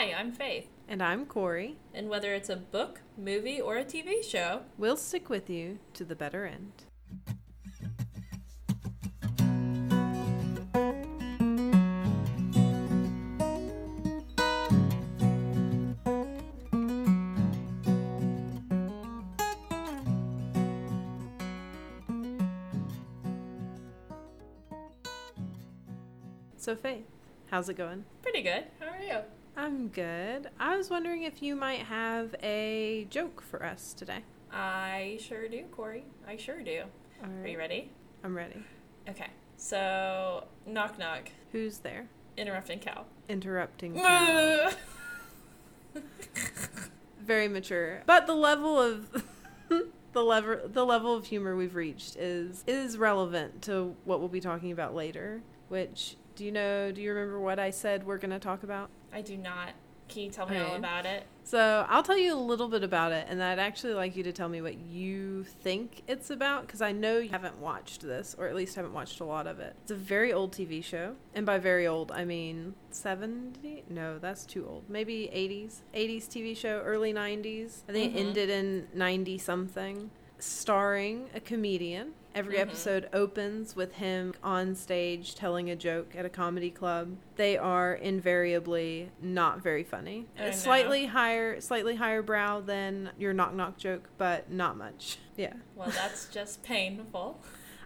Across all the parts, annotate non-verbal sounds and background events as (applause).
Hi, I'm Faith. And I'm Corey. And whether it's a book, movie, or a TV show, we'll stick with you to the better end. So, Faith, how's it going? Pretty good. How are you? I'm good. I was wondering if you might have a joke for us today. I sure do, Corey. I sure do. Are you ready? I'm ready. Okay. So, knock knock. Who's there? Interrupting cow. Interrupting cow. (laughs) Very mature. But the level of (laughs) the level the level of humor we've reached is is relevant to what we'll be talking about later, which do you know? Do you remember what I said we're going to talk about? I do not. Can you tell me okay. all about it? So I'll tell you a little bit about it, and I'd actually like you to tell me what you think it's about, because I know you haven't watched this, or at least haven't watched a lot of it. It's a very old TV show, and by very old, I mean 70? No, that's too old. Maybe 80s. 80s TV show, early 90s. I think mm-hmm. it ended in 90 something starring a comedian. Every mm-hmm. episode opens with him on stage telling a joke at a comedy club. They are invariably not very funny. Slightly higher, slightly higher brow than your knock knock joke, but not much. (laughs) Yeah. Well, that's just painful.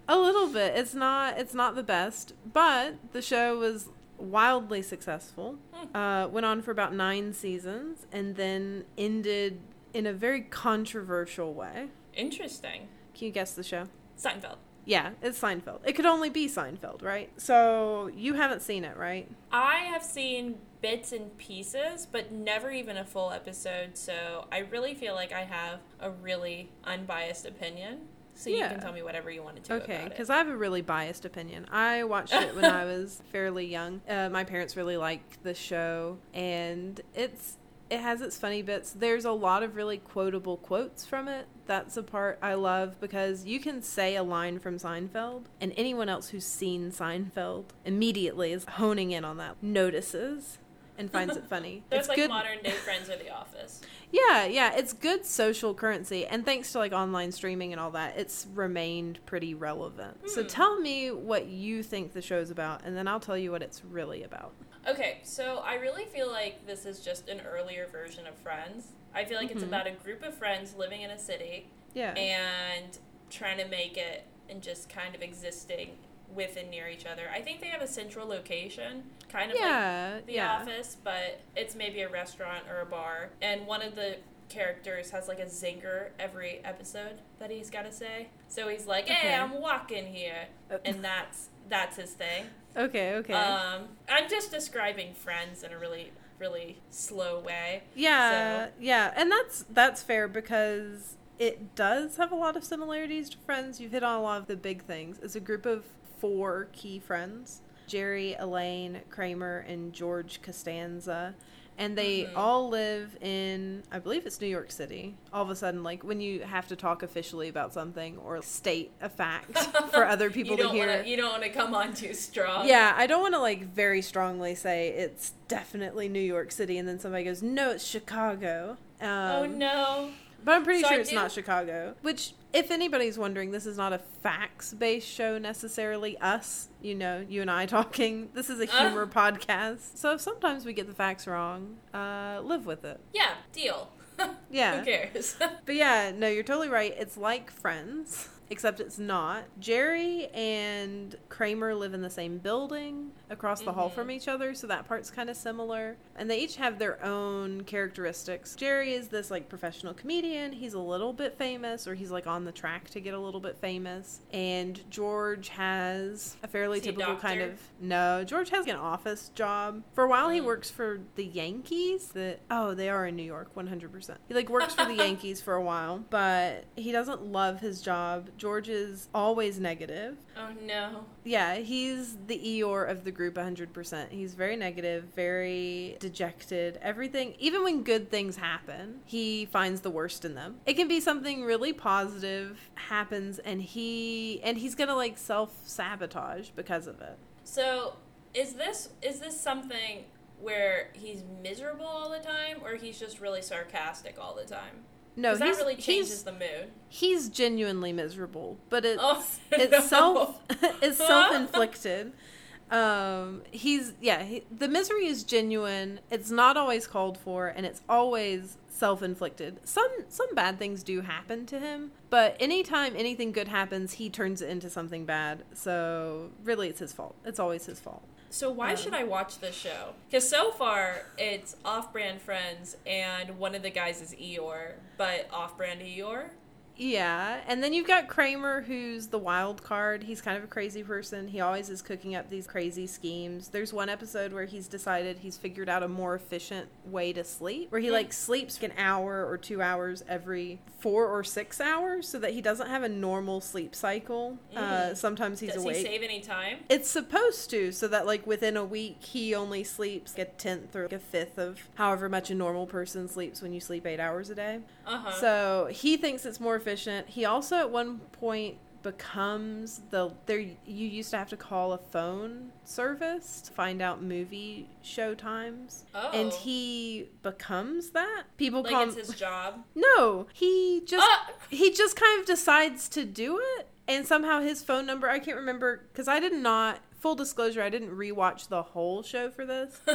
a little bit. It's not. It's not the best, but the show was wildly successful. Hmm. Uh, went on for about nine seasons, and then ended in a very controversial way. Interesting. Can you guess the show? Seinfeld. Yeah, it's Seinfeld. It could only be Seinfeld, right? So you haven't seen it, right? I have seen bits and pieces, but never even a full episode. So I really feel like I have a really unbiased opinion. So yeah. you can tell me whatever you wanted to. Tell me. Okay, because I have a really biased opinion. I watched it when I (laughs) was fairly young. Uh, my parents really liked the show, and it's it has its funny bits. There's a lot of really quotable quotes from it. That's a part I love because you can say a line from Seinfeld, and anyone else who's seen Seinfeld immediately is honing in on that, notices, and finds it (laughs) funny. There's it's like good. modern day Friends or The Office. Yeah, yeah, it's good social currency, and thanks to like online streaming and all that, it's remained pretty relevant. So hmm. tell me what you think the show's about, and then I'll tell you what it's really about. Okay, so I really feel like this is just an earlier version of Friends. I feel like mm-hmm. it's about a group of friends living in a city. Yeah. And trying to make it and just kind of existing with and near each other. I think they have a central location, kind of yeah, like the yeah. office, but it's maybe a restaurant or a bar. And one of the characters has like a zinger every episode that he's got to say. So he's like, "Hey, okay. I'm walking here," uh, and that's that's his thing. Okay, okay. Um, I'm just describing Friends in a really, really slow way. Yeah, so. yeah, and that's that's fair because it does have a lot of similarities to Friends. You've hit on a lot of the big things. It's a group of four key friends: Jerry, Elaine, Kramer, and George Costanza and they mm-hmm. all live in i believe it's new york city. All of a sudden like when you have to talk officially about something or state a fact (laughs) for other people to hear wanna, you don't want to come on too strong. Yeah i don't want to like very strongly say it's definitely new york city and then somebody goes no it's chicago. Um, oh no but I'm pretty so sure I it's do... not Chicago. Which, if anybody's wondering, this is not a facts based show necessarily. Us, you know, you and I (laughs) talking. This is a uh. humor uh. podcast. So if sometimes we get the facts wrong, uh, live with it. Yeah, deal. (laughs) yeah. Who cares? (laughs) but yeah, no, you're totally right. It's like Friends except it's not. Jerry and Kramer live in the same building across the mm-hmm. hall from each other, so that part's kind of similar. And they each have their own characteristics. Jerry is this like professional comedian. He's a little bit famous, or he's like on the track to get a little bit famous. And George has a fairly typical kind of no. George has an office job. For a while, mm. he works for the Yankees. That oh, they are in New York, one hundred percent. He like works for the (laughs) Yankees for a while, but he doesn't love his job. George is always negative. Oh no. Yeah, he's the Eeyore of the group 100%. He's very negative, very dejected. Everything, even when good things happen, he finds the worst in them. It can be something really positive happens and he and he's going to like self-sabotage because of it. So, is this is this something where he's miserable all the time, or he's just really sarcastic all the time? No, that really changes the mood. He's genuinely miserable, but it's oh, it's no. self it's self (laughs) inflicted. Um, he's yeah. He, the misery is genuine. It's not always called for, and it's always self-inflicted. Some some bad things do happen to him, but anytime anything good happens, he turns it into something bad. So really, it's his fault. It's always his fault. So why um, should I watch this show? Because so far it's off-brand friends, and one of the guys is Eeyore, but off-brand Eeyore. Yeah, and then you've got Kramer, who's the wild card. He's kind of a crazy person. He always is cooking up these crazy schemes. There's one episode where he's decided he's figured out a more efficient way to sleep, where he mm. like sleeps an hour or two hours every four or six hours, so that he doesn't have a normal sleep cycle. Uh, mm. Uh, sometimes he's Does awake. Does he save any time? It's supposed to, so that like within a week he only sleeps a tenth or like a fifth of however much a normal person sleeps when you sleep eight hours a day. Uh-huh. So he thinks it's more efficient. He also at one point becomes the there you used to have to call a phone service to find out movie show times oh. and he becomes that people like call it's his job no he just ah! he just kind of decides to do it and somehow his phone number i can't remember because i did not full disclosure, I didn't rewatch the whole show for this. (laughs)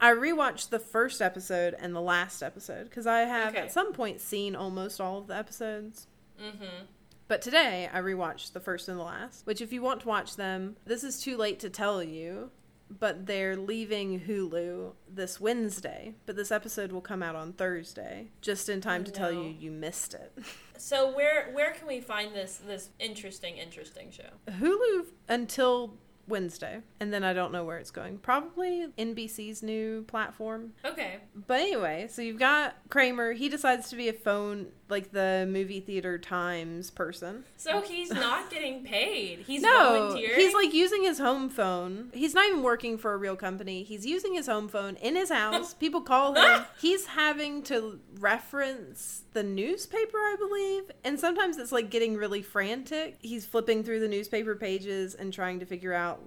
I rewatched the first episode and the last episode because I have okay. at some point seen almost all of the episodes. Mm-hmm. But today I rewatched the first and the last, which if you want to watch them, this is too late to tell you, but they're leaving Hulu this Wednesday. But this episode will come out on Thursday, just in time to tell you you missed it. (laughs) So where where can we find this this interesting interesting show? Hulu until Wednesday, and then I don't know where it's going. Probably NBC's new platform. Okay. But anyway, so you've got Kramer. He decides to be a phone, like the movie theater times person. So he's not getting paid. He's no, volunteering. He's like using his home phone. He's not even working for a real company. He's using his home phone in his house. (laughs) People call him. he's having to reference the newspaper, I believe. And sometimes it's like getting really frantic. He's flipping through the newspaper pages and trying to figure out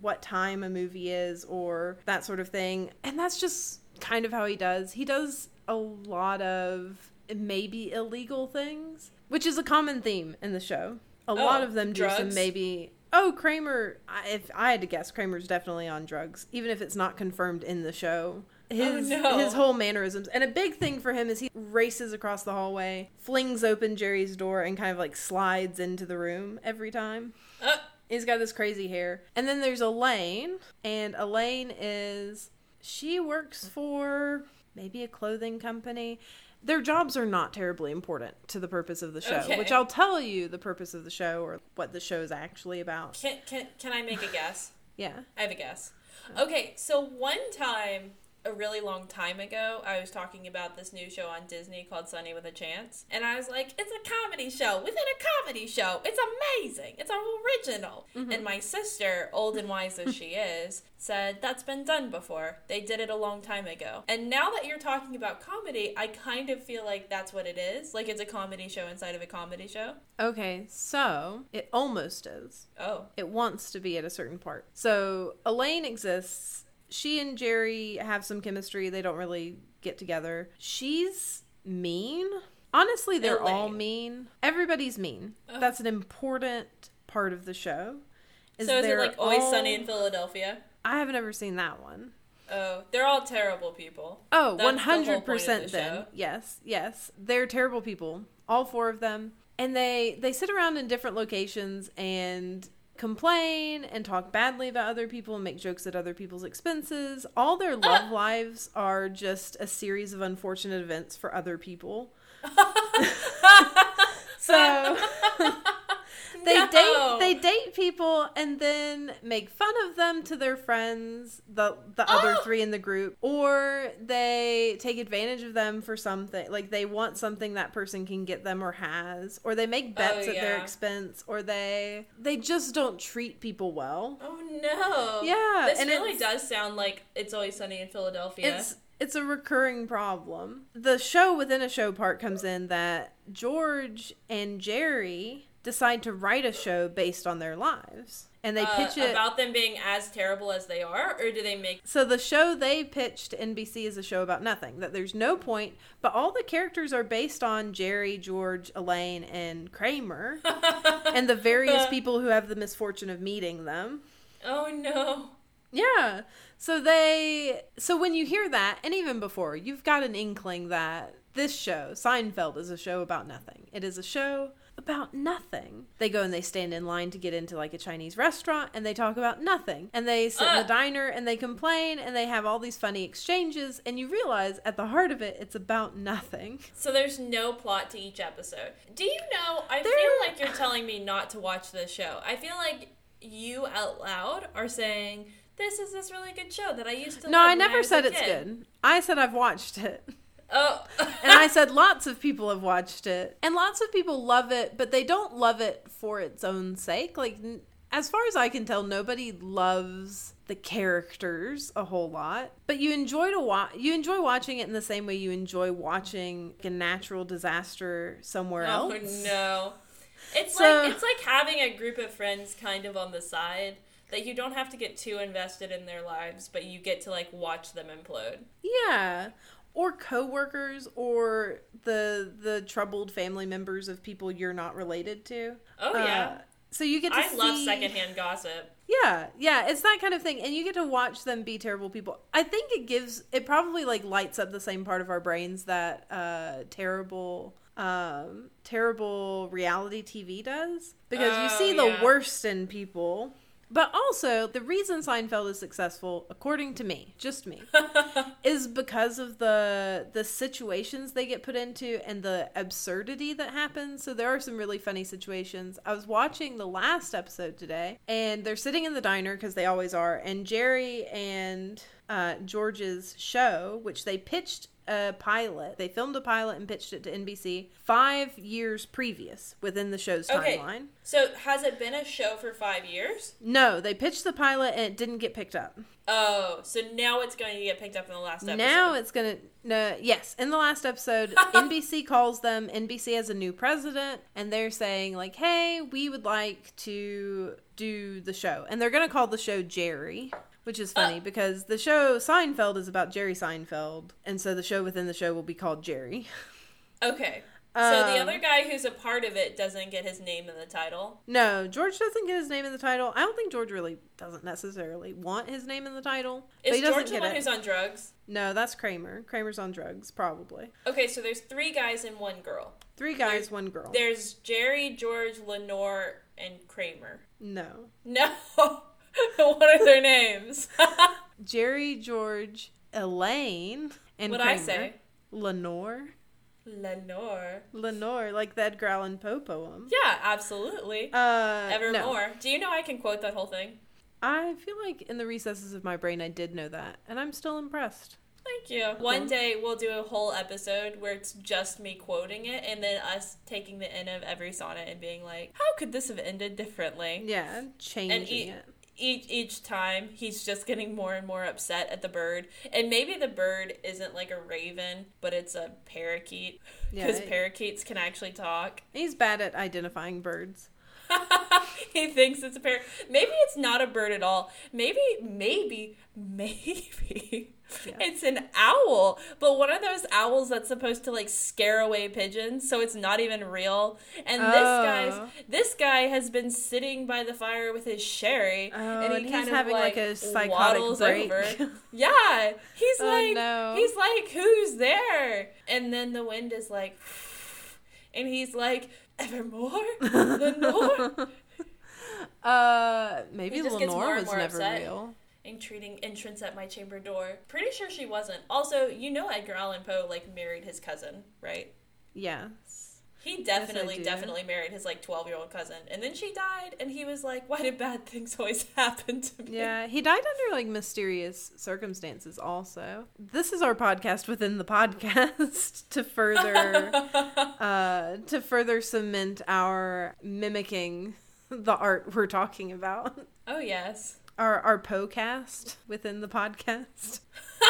what time a movie is or that sort of thing. And that's just kind of how he does. He does a lot of maybe illegal things, which is a common theme in the show. A oh, lot of them do drugs? some maybe. Oh, Kramer. If I had to guess, Kramer's definitely on drugs, even if it's not confirmed in the show. Oh, his oh, no. his whole mannerisms and a big thing for him is he races across the hallway flings open jerry's door and kind of like slides into the room every time uh. He's got this crazy hair and then there's elaine and elaine is she works for maybe a clothing company their jobs are not terribly important to the purpose of the show, okay. which I'll tell you the purpose of the show or what the show is actually about. Can, can, can I make a guess? (laughs) yeah. I have a guess. Okay, so one time a really long time ago, I was talking about this new show on Disney called Sonny with a Chance. And I was like, it's a comedy show within a comedy show. It's amazing. It's original. Mm-hmm. And my sister, old and wise as she (laughs) is, said, that's been done before. They did it a long time ago. And now that you're talking about comedy, I kind of feel like that's what it is. Like it's a comedy show inside of a comedy show. Okay, so it almost is. Oh. It wants to be at a certain part. So Elaine exists she and Jerry have some chemistry. They don't really get together. She's mean. Honestly, they're Elaine. all mean. Everybody's mean. Oh. That's an important part of the show. Is so is it like Always all... Sunny in Philadelphia? I haven't ever seen that one. Oh, they're all terrible people. Oh, one hundred percent. Then show. yes, yes, they're terrible people. All four of them, and they they sit around in different locations and complain and talk badly about other people and make jokes at other people's expenses. All their (laughs) love lives are just a series of unfortunate events for other people. (laughs) (laughs) so they no. date they date people and then make fun of them to their friends, the the oh. other three in the group, or they take advantage of them for something. Like they want something that person can get them or has, or they make oh, bets oh, yeah. at their expense, or they they just don't treat people well. Oh no. Yeah. This and really does sound like it's always sunny in Philadelphia. It's it's a recurring problem. The show within a show part comes in that George and Jerry decide to write a show based on their lives. And they uh, pitch it about them being as terrible as they are or do they make so the show they pitched to nbc is a show about nothing that there's no point but all the characters are based on jerry george elaine and kramer (laughs) and the various (laughs) people who have the misfortune of meeting them. Oh no. Yeah. So they so when you hear that and even before you've got an inkling that this show seinfeld is a show about nothing. It is a show about nothing. They go and they stand in line to get into like a Chinese restaurant and they talk about nothing. And they sit uh. in the diner and they complain and they have all these funny exchanges and you realize at the heart of it it's about nothing. (laughs) So there's no plot to each episode. Do you know I there... feel like you're telling me not to watch this show. I feel like you out loud are saying this is this really good show that I used to No, I never I said it's good. I said I've watched it. (laughs) Oh. (laughs) and I said lots of people have watched it. And lots of people love it, but they don't love it for its own sake. Like as far as I can tell, nobody loves the characters a whole lot, but you enjoy to watch. You enjoy watching it in the same way you enjoy watching a natural disaster somewhere oh, else. Oh no! It's so, like it's like having a group of friends kind of on the side that you don't have to get too invested in their lives, but you get to like watch them implode. Yeah or coworkers or the the troubled family members of people you're not related to. Oh yeah. Uh, so you get to I see... love secondhand gossip. Yeah, yeah, it's that kind of thing, and you get to watch them be terrible people. I think it gives it probably like lights up the same part of our brains that uh, terrible, um, terrible reality TV does because oh, you see the yeah. worst in people but also, the reason Seinfeld is successful, according to me, just me, (laughs) is because of the the situations they get put into and the absurdity that happens. So there are some really funny situations. I was watching the last episode today, and they're sitting in the diner because they always are, and Jerry and uh, George's show, which they pitched a pilot. They filmed a pilot and pitched it to NBC five years previous within the show's okay. timeline. So has it been a show for five years? No, they pitched the pilot and it didn't get picked up. Oh, so now it's going to get picked up in the last episode. Now it's going to no, yes, in the last episode, (laughs) NBC calls them. NBC has a new president, and they're saying like, "Hey, we would like to do the show," and they're going to call the show Jerry which is funny uh, because the show Seinfeld is about Jerry Seinfeld, and so the show within the show will be called Jerry. Okay. Um, so the other guy who's a part of it doesn't get his name in the title. No, George doesn't get his name in the title. I don't think George really doesn't necessarily want his name in the title. Is he George the one it. who's on drugs? No, that's Kramer. Kramer's on drugs, probably. Okay, so there's three guys and one girl. Three guys, there's, one girl. There's Jerry, George, Lenore, and Kramer. No. No. (laughs) (laughs) what are their names? (laughs) Jerry, George, Elaine, and what I say? Lenore. Lenore. Lenore, like that Edgar Allan Poe poem. Yeah, absolutely. Uh, Evermore. No. Do you know I can quote that whole thing? I feel like in the recesses of my brain I did know that, and I'm still impressed. Thank you. One day we'll do a whole episode where it's just me quoting it and then us taking the end of every sonnet and being like, how could this have ended differently? Yeah, changing it each each time he's just getting more and more upset at the bird. And maybe the bird isn't like a raven but it's a parakeet. Because yeah, parakeets can actually talk. He's bad at identifying birds. (laughs) He thinks it's a parrot maybe it's not a bird at all. Maybe maybe (laughs) maybe yeah. It's an owl, but one of those owls that's supposed to like scare away pigeons, so it's not even real. And oh. this guy's this guy has been sitting by the fire with his sherry, oh, and he and kind of having like, like a psychotic break. Over. (laughs) yeah, he's oh, like no. he's like who's there? And then the wind is like, (sighs) and he's like evermore, Lenore. (laughs) uh, maybe Lenore was never upset. real entreating entrance at my chamber door. Pretty sure she wasn't. Also, you know Edgar Allan Poe like married his cousin, right? Yes. He definitely, yes, definitely married his like twelve year old cousin, and then she died, and he was like, "Why did bad things always (laughs) happen to me?" Yeah, he died under like mysterious circumstances. Also, this is our podcast within the podcast (laughs) to further, (laughs) uh, to further cement our mimicking the art we're talking about. Oh yes our our podcast within the podcast.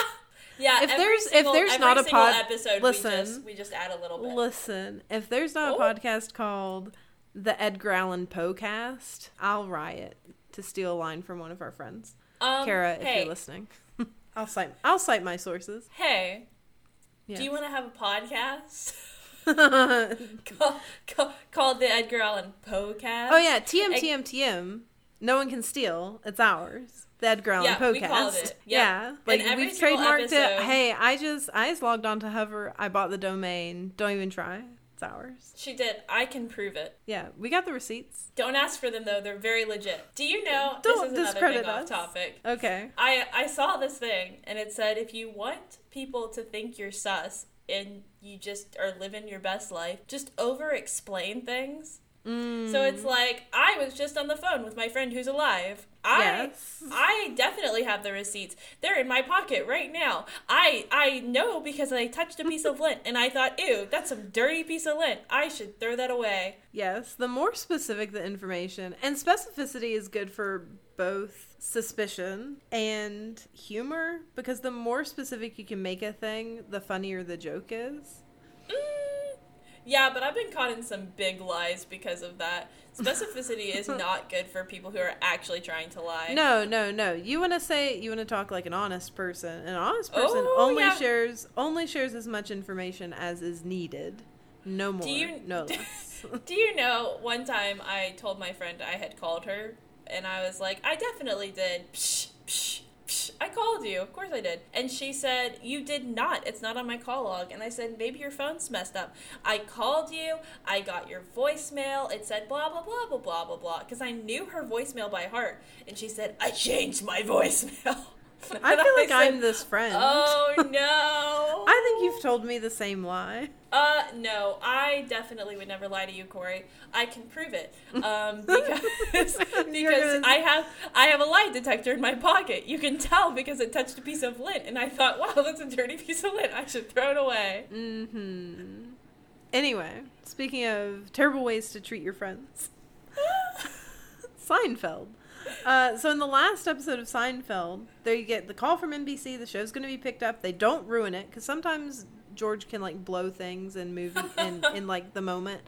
(laughs) yeah, if there's single, if there's not a pod episode, listen, we just, we just, add a little bit. Listen, if there's not oh. a podcast called the Edgar Allan Poe cast, I'll riot to steal a line from one of our friends. Um, Kara, if hey. you're listening. (laughs) I'll cite I'll cite my sources. Hey, do you want to have a podcast? (laughs) called, call, called the Edgar Allan Poe cast. oh yeah, TM TM TM. No one can steal. It's ours. The Edgar Allan Yeah, Poe we called it. Yeah, like we've trademarked it. Hey, I just I just logged on to Hover. I bought the domain. Don't even try. It's ours. She did. I can prove it. Yeah, we got the receipts. Don't ask for them though; they're very legit. Do you know? Don't this is another discredit thing off topic. Okay. I I saw this thing and it said if you want people to think you're sus and you just are living your best life, just over explain things. Mm, So it's like I was just on the phone with my friend who's alive. I Yes. I definitely have the receipts. They're in my pocket right now. I I know because I touched a piece of lint and I thought, "Ew, that's some dirty piece of lint. I should throw that away." Yes, the more specific the information, and specificity is good for both suspicion and humor because the more specific you can make a thing, the funnier the joke is. Mm, yeah, but I've been caught in some big lies because of that. Specificity is (laughs) not good for people who are actually trying to lie. No, no, no. You want to say you want to talk like an honest person. An honest person Oh, only yeah. shares only shares as much information as is needed. No more, Do you- no (laughs) less. Do you know one time I told my friend I had called her and I was like, I definitely did. Psh, psh, I called you. Of course I did. And she said, You did not. It's not on my call log. And I said, Maybe your phone's messed up. I called you. I got your voicemail. It said blah, blah, blah, blah, blah, blah, blah. Because I knew her voicemail by heart. And she said, I changed my voicemail. (laughs) I feel like said, I'm this friend. Oh (laughs) no. I think you've told me the same lie. Uh, no, I definitely would never lie to you, Corey. I can prove it. Um, (laughs) because because I have I have a lie detector in my pocket. You can tell because it touched a piece of lint, and I thought, wow, that's a dirty (laughs) piece of lint. I should throw it away. Mm-hmm. Anyway, speaking of terrible ways to treat your friends, Seinfeld. Uh, so in the last episode of Seinfeld, there you get the call from NBC. The show's going to be picked up. They don't ruin it because sometimes George can like blow things and move (laughs) in in like the moment,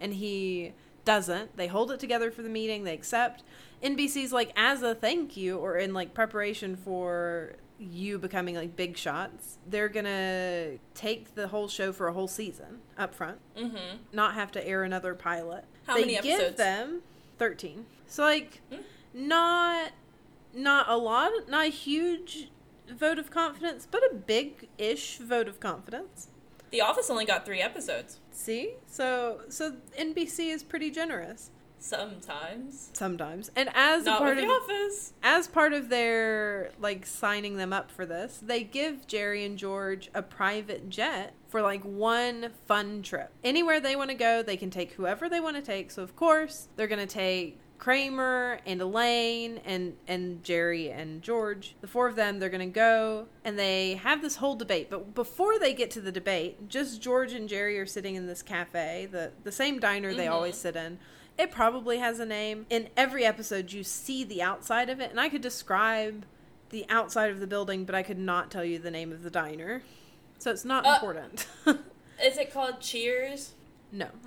and he doesn't. They hold it together for the meeting. They accept. NBC's like as a thank you or in like preparation for you becoming like big shots, they're gonna take the whole show for a whole season up front, Mm-hmm. not have to air another pilot. How they many give them thirteen. So like, Hmm. Not not a lot, not a huge vote of confidence, but a big-ish vote of confidence. The Office only got three episodes. See, so so NBC is pretty generous Sometimes. sometimes, and as a Not part of The Office. as part of their like signing them up for this, they give Jerry and George a private jet for like one fun trip. Anywhere they want to go, they can take whoever they want to take. So of course, they're going to take Kramer and Elaine and and Jerry and George. The four of them, they're going to go and they have this whole debate. But before they get to the debate, just George and Jerry are sitting in this cafe, the the same diner they Mhm. always sit in. It probably has a name. In every episode, you see the outside of it, and I could describe the outside of the building, but I could not tell you the name of the diner. So it's not Uh. important. (laughs) Is it called Cheers? no. (laughs)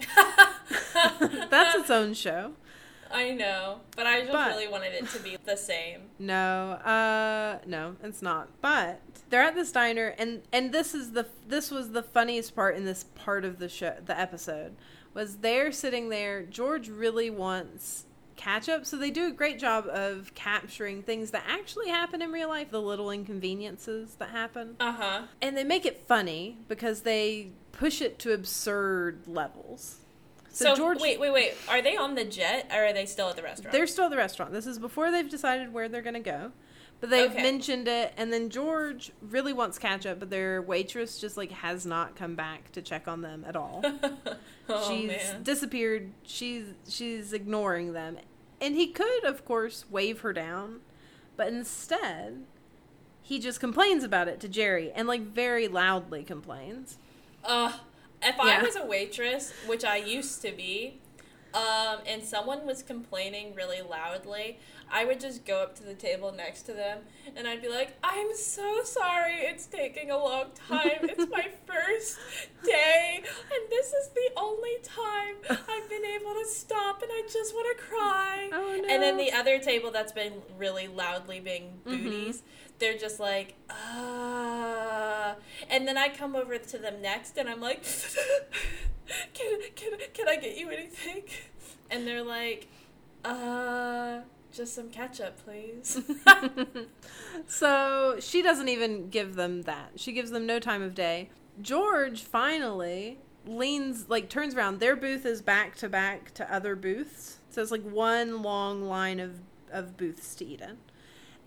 (laughs) That's its own show. I know, but I just But- really wanted it to be the same. No, uh, no, it's not. But they're at this diner, and and this is the this was the funniest part in this part of the show, the episode, was they're sitting there. George really wants ketchup, so they do a great job of capturing things that actually happen in real life, the little inconveniences that happen, Uh huh. and they make it funny because they push it to absurd levels. So, George, wait, wait, wait. Are they on the jet or are they still at the restaurant? They're still at the restaurant. This is before they've decided where they're going to go. But they've Okay. mentioned it, and then George really wants ketchup, but their waitress just like has not come back to check on them at all. (laughs) oh she's man. disappeared. She's she's ignoring them, and he could, of course, wave her down, but instead, he just complains about it to Jerry, and like very loudly complains. Uh, if Yeah. I was a waitress, which I used to be, um, and someone was complaining really loudly, I would just go up to the table next to them and I'd be like, I'm so sorry it's taking a long time. it's my (laughs) first day and this is the only time I just want to cry. Oh, no. And then the other table that's been really loudly being mm-hmm. booties, mm-hmm. they're just like, uh. And then I come over to them next and I'm like, (laughs) can, can, can I get you anything? And they're like, uh, just some ketchup, please. (laughs) so she doesn't even give them that. She gives them no time of day. George finally leans, like, turns around. Their booth is back to back to other booths. So it's like one long line of, of booths to eat in.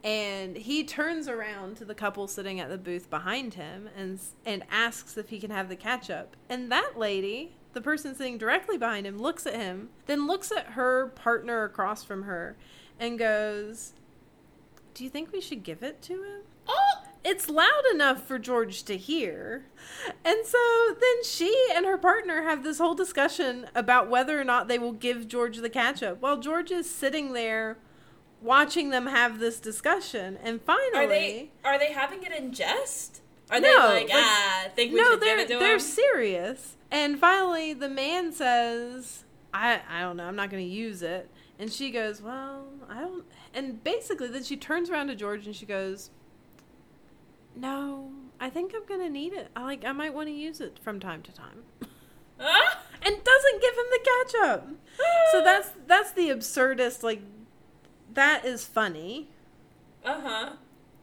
And he turns around to the couple sitting at the booth behind him and and asks if he can have the ketchup. And that lady, the person sitting directly behind him, looks at him, then looks at her partner across from her and goes, Do you think we should give it to him? Oh! It's loud enough for George to hear. And so then she and her partner have this whole discussion about whether or not they will give George the ketchup while George is sitting there watching them have this discussion. And finally. Are they, are they having it in jest? Are no, they like, ah, think we no, should give it to they're him? serious. And finally, the man says, I, I don't know, I'm not going to use it. And she goes, Well, I don't. And basically, then she turns around to George and she goes, No, I think I'm to need it. I like, I might want to use it from time to time. (laughs) and doesn't give him the ketchup. so that's (gasps) that's the absurdest. like that is funny. Uh-huh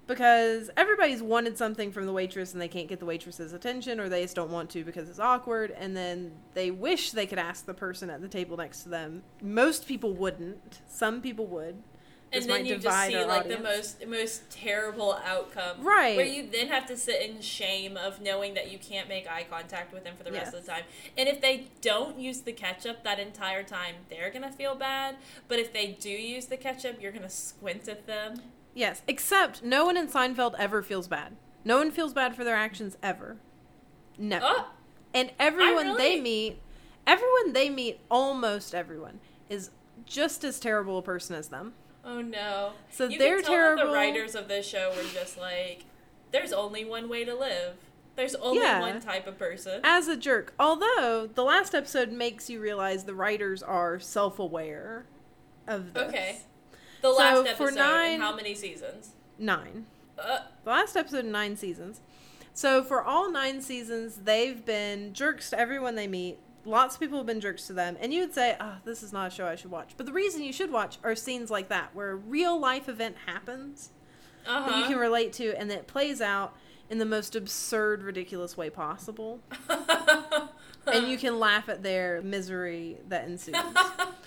because everybody's wanted something from the waitress and they can't get the waitress's attention or they just don't want to because it's awkward and then they wish they could ask the person at the table next to them most people wouldn't some people would and then you just see like audience. the most most terrible outcome right where you then have to sit in shame of knowing that you can't make eye contact with them for the rest yes. of the time and if they don't use the ketchup that entire time they're gonna feel bad but if they do use the ketchup you're gonna squint at them Yes, except no one in Seinfeld ever feels bad. No one feels bad for their actions ever. Never. Oh, and everyone really... they meet, everyone they meet, almost everyone is just as terrible a person as them. Oh no! So you they're terrible. the writers of this show were just like, "There's only one way to live. There's only yeah, one type of person." As a jerk. Although the last episode makes you realize the writers are self-aware of this. Okay. The last so episode for nine, how many seasons? Nine. Uh, the last episode in nine seasons. So for all nine seasons, they've been jerks to everyone they meet. Lots of people have been jerks to them, and you would say, "Oh, this is not a show I should watch." But the reason you should watch are scenes like that, where a real life event happens uh-huh. that you can relate to, and that plays out in the most absurd, ridiculous way possible. (laughs) and you can laugh at their misery that ensues.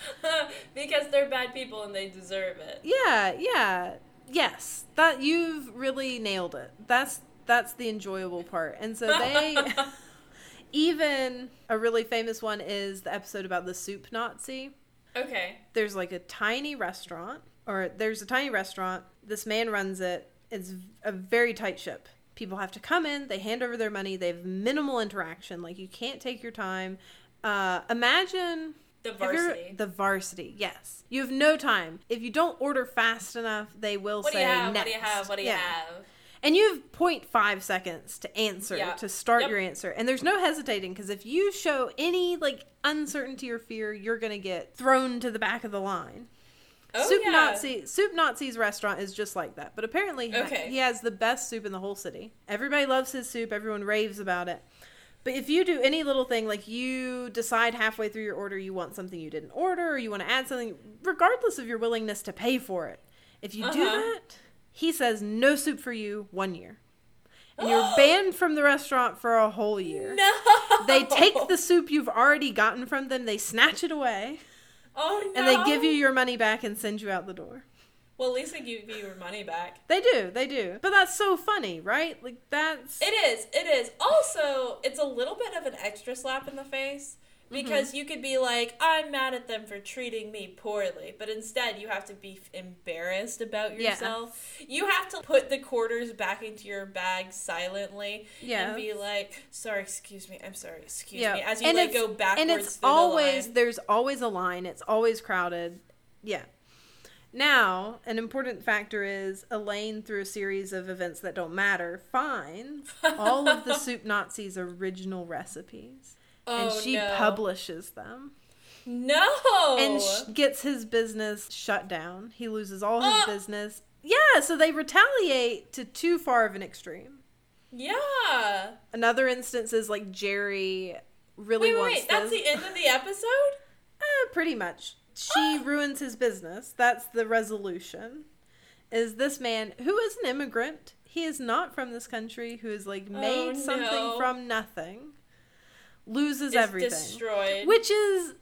(laughs) because they're bad people and they deserve it. Yeah, yeah. Yes. That you've really nailed it. That's that's the enjoyable part. And so they (laughs) even a really famous one is the episode about the soup Nazi. Okay. There's like a tiny restaurant or there's a tiny restaurant. This man runs it. It's a very tight ship people have to come in they hand over their money they have minimal interaction like you can't take your time uh, imagine the varsity the varsity yes you have no time if you don't order fast enough they will what say do you have? next. what do you have what do you yeah. have and you have 0.5 seconds to answer yep. to start yep. your answer and there's no hesitating because if you show any like uncertainty or fear you're gonna get thrown to the back of the line Oh, soup yeah. Nazi Soup Nazi's restaurant is just like that. But apparently okay. he has the best soup in the whole city. Everybody loves his soup, everyone raves about it. But if you do any little thing like you decide halfway through your order you want something you didn't order or you want to add something regardless of your willingness to pay for it. If you uh-huh. do that, he says no soup for you 1 year. And you're (gasps) banned from the restaurant for a whole year. No. They take the soup you've already gotten from them, they snatch it away. Oh no! And they give you your money back and send you out the door. Well, at least they give you your money back. They do, they do. But that's so funny, right? Like that's It is, it is. Also, it's a little bit of an extra slap in the face because mm-hmm. you could be like, I'm mad at them for treating me poorly, but instead you have to be embarrassed about yourself. Yeah. You have to put the quarters back into your bag silently yeah. and be like, sorry, excuse me, I'm sorry, excuse yeah. me, as you and like go backwards. And it's always, the there's always a line, it's always crowded. Yeah. Now, an important factor is Elaine, through a series of events that don't matter, finds all of the (laughs) Soup Nazi's original recipes. Oh, and she no. publishes them. No! And sh- gets his business shut down. He loses all his uh. business. Yeah, so they retaliate to too far of an extreme. Yeah. Another instance is like Jerry really wait, wait, wants wait. That's the end of the episode? Uh, pretty much. She ruins his business. That's the resolution. Is this man who is an immigrant? He is not from this country. Who is like made oh, something no. from nothing. Loses is everything. Destroyed. Which is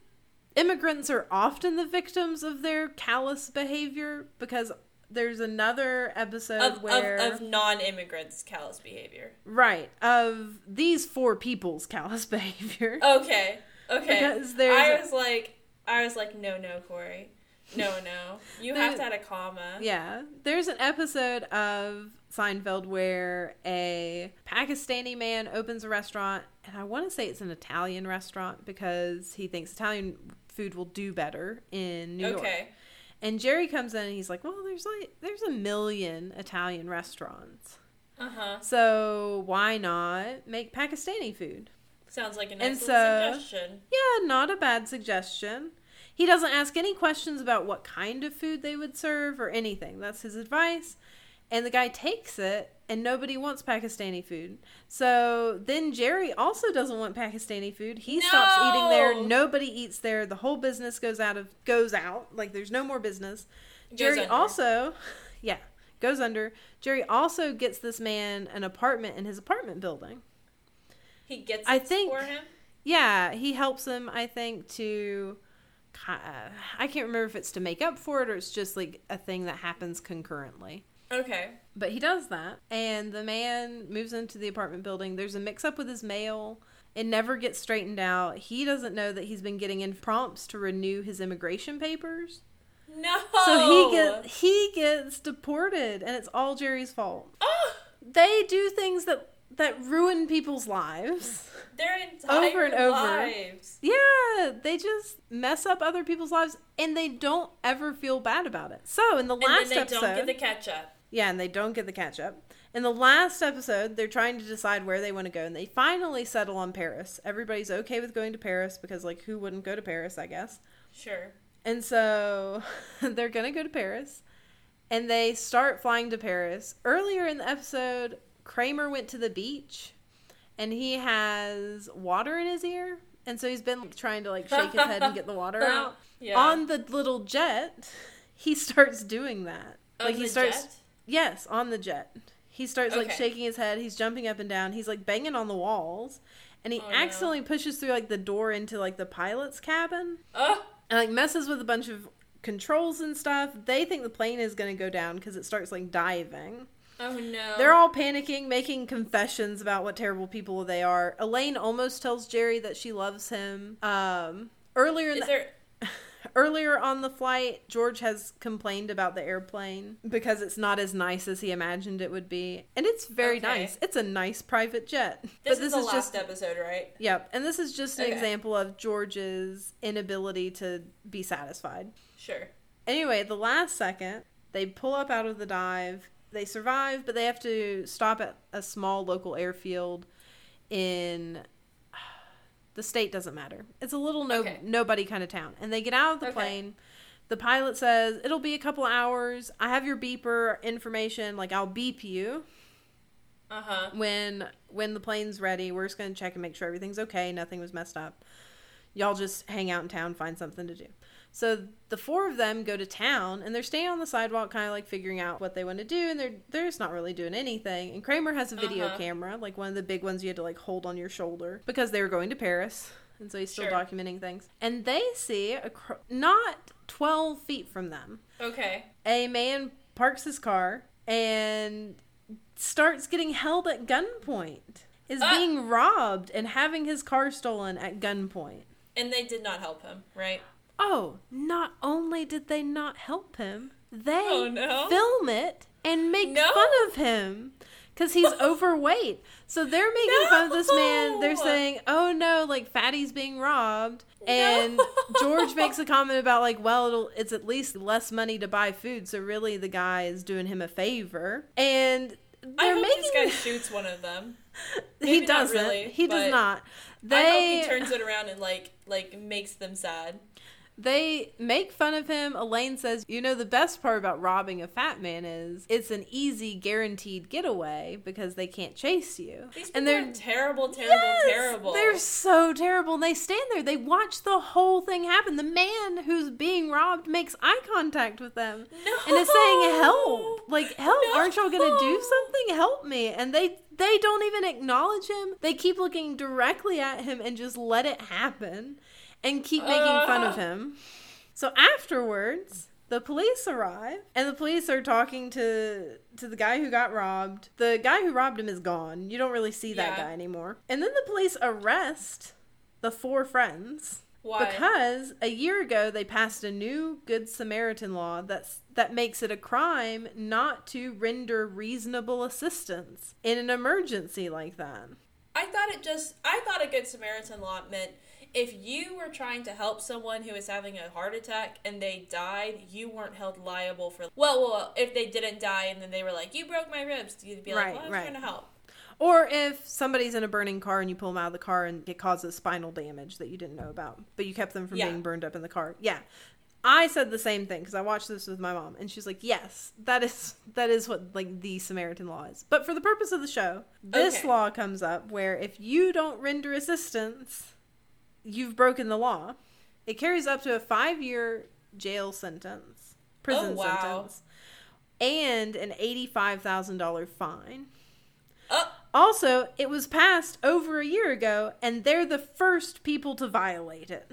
immigrants are often the victims of their callous behavior because there's another episode of, where of, of, non-immigrants callous behavior. Right of these four people's callous (laughs) behavior. Okay okay. Because there's i was like i was like no no corey. No no. You have to add a comma. Yeah. There's an episode of seinfeld where a pakistani man opens a restaurant and i want to say it's an italian restaurant because he thinks italian food will do better in new okay. york okay and Jerry comes in and he's like, "Well, there's like there's a million Italian restaurants. Uh-huh. So why not make Pakistani food?" Sounds like a nice so, suggestion. Yeah, not a bad suggestion. He doesn't ask any questions about what kind of food they would serve or anything. That's his advice. And the guy takes it and nobody wants Pakistani food. So then Jerry also doesn't want Pakistani food. He no! stops eating there. Nobody eats there. The whole business goes out of goes out. Like there's no more business. Goes Jerry under. also, (laughs) yeah, goes under. Jerry also gets this man an apartment in his apartment building. He gets I think, for him. Yeah, he helps him. I think to. Uh, I can't remember if it's to make up for it or it's just like a thing that happens concurrently. Okay. But he does that, and the man moves into the apartment building. There's a mix up with his mail. It never gets straightened out. He doesn't know that he's been getting in prompts to renew his immigration papers. No. So he gets he gets deported, and it's all Jerry's fault. (gasps) Oh. They do things that that ruin people's lives. Their entire over and over. Lives. Yeah, they just mess up other people's lives, and they don't ever feel bad about it. So in the last episode they episode, don't get the ketchup. Yeah, and they don't get the ketchup. In the last episode, they're trying to decide where they want to go, and they finally settle on Paris. Everybody's okay with going to Paris because, like, who wouldn't go to Paris? I guess. Sure. And so (laughs) they're gonna go to Paris, and they start flying to Paris. Earlier in the episode, Kramer went to the beach, and he has water in his ear, and so he's been like, trying to like shake his head and get the water (laughs) out. Yeah. On the little jet, (laughs) he starts doing that. like he starts. Jet? Yes, on the jet. He starts okay. like shaking his head. He's jumping up and down. He's like banging on the walls, and he oh, accidentally no. pushes through like the door into like the pilot's cabin. Oh. And like messes with a bunch of controls and stuff. They think the plane is going to go down because it starts like diving. Oh no. They're all panicking, making confessions about what terrible people they are. Elaine almost tells Jerry that she loves him. Um, earlier in is the- there Earlier on the flight, George has complained about the airplane because it's not as nice as he imagined it would be. And it's very okay. nice. It's a nice private jet. This but is this the is last just, episode, right? Yep. And this is just an okay. example of George's inability to be satisfied. Sure. Anyway, the last second, they pull up out of the dive. They survive, but they have to stop at a small local airfield in the state doesn't matter. It's a little no okay. nobody kind of town. And they get out of the okay. plane. The pilot says, "It'll be a couple hours. I have your beeper information. Like I'll beep you." Uh-huh. When when the plane's ready, we're just going to check and make sure everything's okay, nothing was messed up. Y'all just hang out in town, find something to do. So the four of them go to town and they're staying on the sidewalk, kind of like figuring out what they want to do, and they're they're just not really doing anything. And Kramer has a video uh-huh. camera, like one of the big ones you had to like hold on your shoulder because they were going to Paris, and so he's still sure. documenting things. And they see a cr- not twelve feet from them. Okay. A man parks his car and starts getting held at gunpoint. Is uh! being robbed and having his car stolen at gunpoint. And they did not help him, right? Oh, not only did they not help him, they oh, no. film it and make no. fun of him. because he's (laughs) overweight. So they're making no! fun of this man. They're saying, "Oh no, like Fatty's being robbed." And no! George (laughs) makes a comment about like, "Well, it's at least less money to buy food, so really the guy is doing him a favor." And they're making this guy shoots one of them. (laughs) Maybe he doesn't. Really, he does not. They I hope he turns it around and like like makes them sad. They make fun of him. Elaine says, You know, the best part about robbing a fat man is it's an easy, guaranteed getaway because they can't chase you. These and they're terrible, terrible, yes, terrible. They're so terrible. And they stand there, they watch the whole thing happen. The man who's being robbed makes eye contact with them no. and is saying, Help. Like, help. No. Aren't y'all going to do something? Help me. And they they don't even acknowledge him. They keep looking directly at him and just let it happen and keep making uh. fun of him. So afterwards, the police arrive and the police are talking to to the guy who got robbed. The guy who robbed him is gone. You don't really see that yeah. guy anymore. And then the police arrest the four friends. Why? Because a year ago they passed a new Good Samaritan law that's that makes it a crime not to render reasonable assistance in an emergency like that. I thought it just I thought a Good Samaritan law meant if you were trying to help someone who was having a heart attack and they died, you weren't held liable for. Well, well, if they didn't die and then they were like, "You broke my ribs," you'd be like, right, "Well, I was right. trying to help." Or if somebody's in a burning car and you pull them out of the car and it causes spinal damage that you didn't know about, but you kept them from yeah. being burned up in the car. Yeah. I said the same thing because I watched this with my mom, and she's like, "Yes, that is that is what like the Samaritan law is." But for the purpose of the show, this okay. law comes up where if you don't render assistance, you've broken the law. It carries up to a five year jail sentence, prison oh, wow. sentence, and an $85,000 fine. Oh. Also, it was passed over a year ago, and they're the first people to violate it.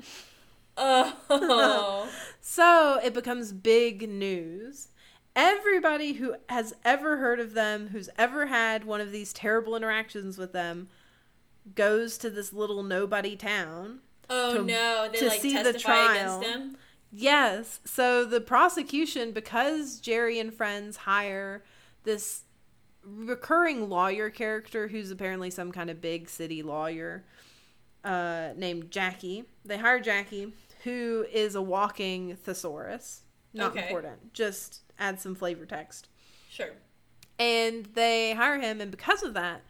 Oh. (laughs) so it becomes big news. Everybody who has ever heard of them, who's ever had one of these terrible interactions with them, goes to this little nobody town. Oh to, no! They to like see testify the trial. against him. Yes. So the prosecution, because Jerry and friends hire this recurring lawyer character who's apparently some kind of big city lawyer uh, named Jackie. They hire Jackie, who is a walking thesaurus. Not okay. important. Just add some flavor text. Sure. And they hire him, and because of that,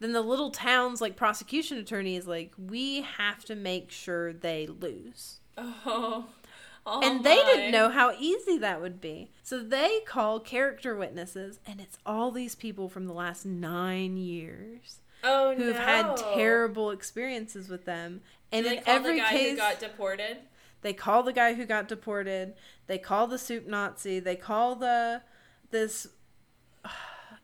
then the little town's like prosecution attorney is like, we have to make sure they lose. Oh. oh and they oh my. didn't know how easy that would be. So they call character witnesses, and it's all these people from the last nine years. Oh, who've no. had terrible experiences with them. And in every case, got deported. They call the guy who got deported. They call the soup Nazi. They call the this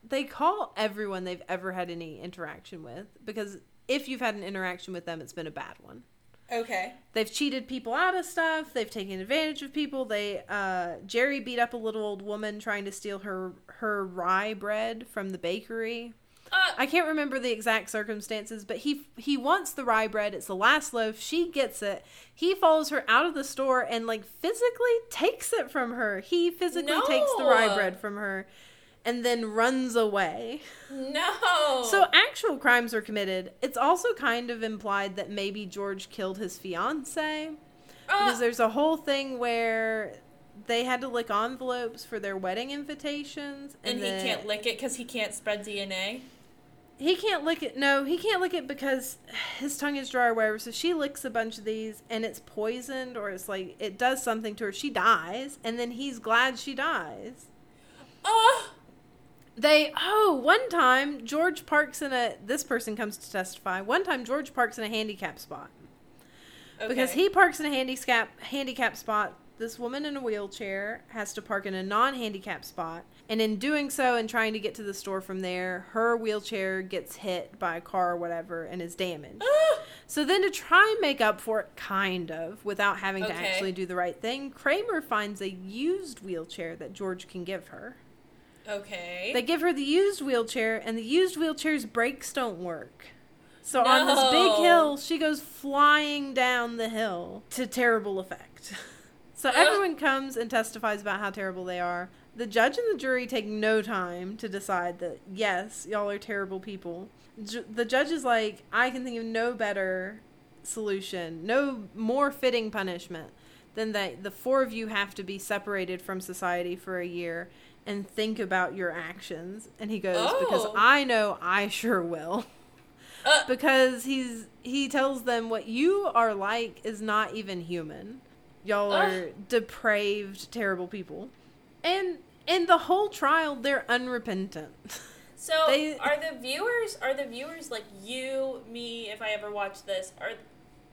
they call everyone they've ever had any interaction with because if you've had an interaction with them, it's been a bad one. Okay. They've cheated people out of stuff. They've taken advantage of people. They uh, Jerry beat up a little old woman trying to steal her her rye bread from the bakery. Uh, I can't remember the exact circumstances, but he he wants the rye bread. It's the last loaf. She gets it. He follows her out of the store and like physically takes it from her. He physically no. takes the rye bread from her and then runs away. No. So actual crimes were committed. It's also kind of implied that maybe George killed his fiance. Uh, because there's a whole thing where they had to lick envelopes for their wedding invitations. And, and he can't lick it because he can't spread DNA? He can't lick it. No, he can't lick it because his tongue is dry or whatever. So she licks a bunch of these and it's poisoned or it's like it does something to her. She dies. And then he's glad she dies. Oh! They oh one time george parks in a this person comes to testify. One time george parks in a handicap spot. Okay. because he parks in a handicap handicap spot this woman in a wheelchair has to park in a non-handicap spot. And in doing so and trying to get to the store from there her wheelchair gets hit by a car or whatever and is damaged. (gasps) Ah! So then to try and make up for it kind of without having okay. to actually do the right thing kramer finds a used wheelchair that george can give her Okay. They give her the used wheelchair, and the used wheelchair's brakes don't work. So no. on this big hill, she goes flying down the hill to terrible effect. (laughs) so everyone comes and testifies about how terrible they are. The judge and the jury take no time to decide that, yes, y'all are terrible people. J- the judge is like, I can think of no better solution, no more fitting punishment than that the four of you have to be separated from society for a year and think about your actions. And he goes, oh. Because I know I sure will. Uh. (laughs) because he's he tells them what you are like is not even human. Y'all uh. are depraved, terrible people. And in the whole trial, they're unrepentant. So (laughs) they, are the viewers are the viewers like you, me, if I ever watch this, are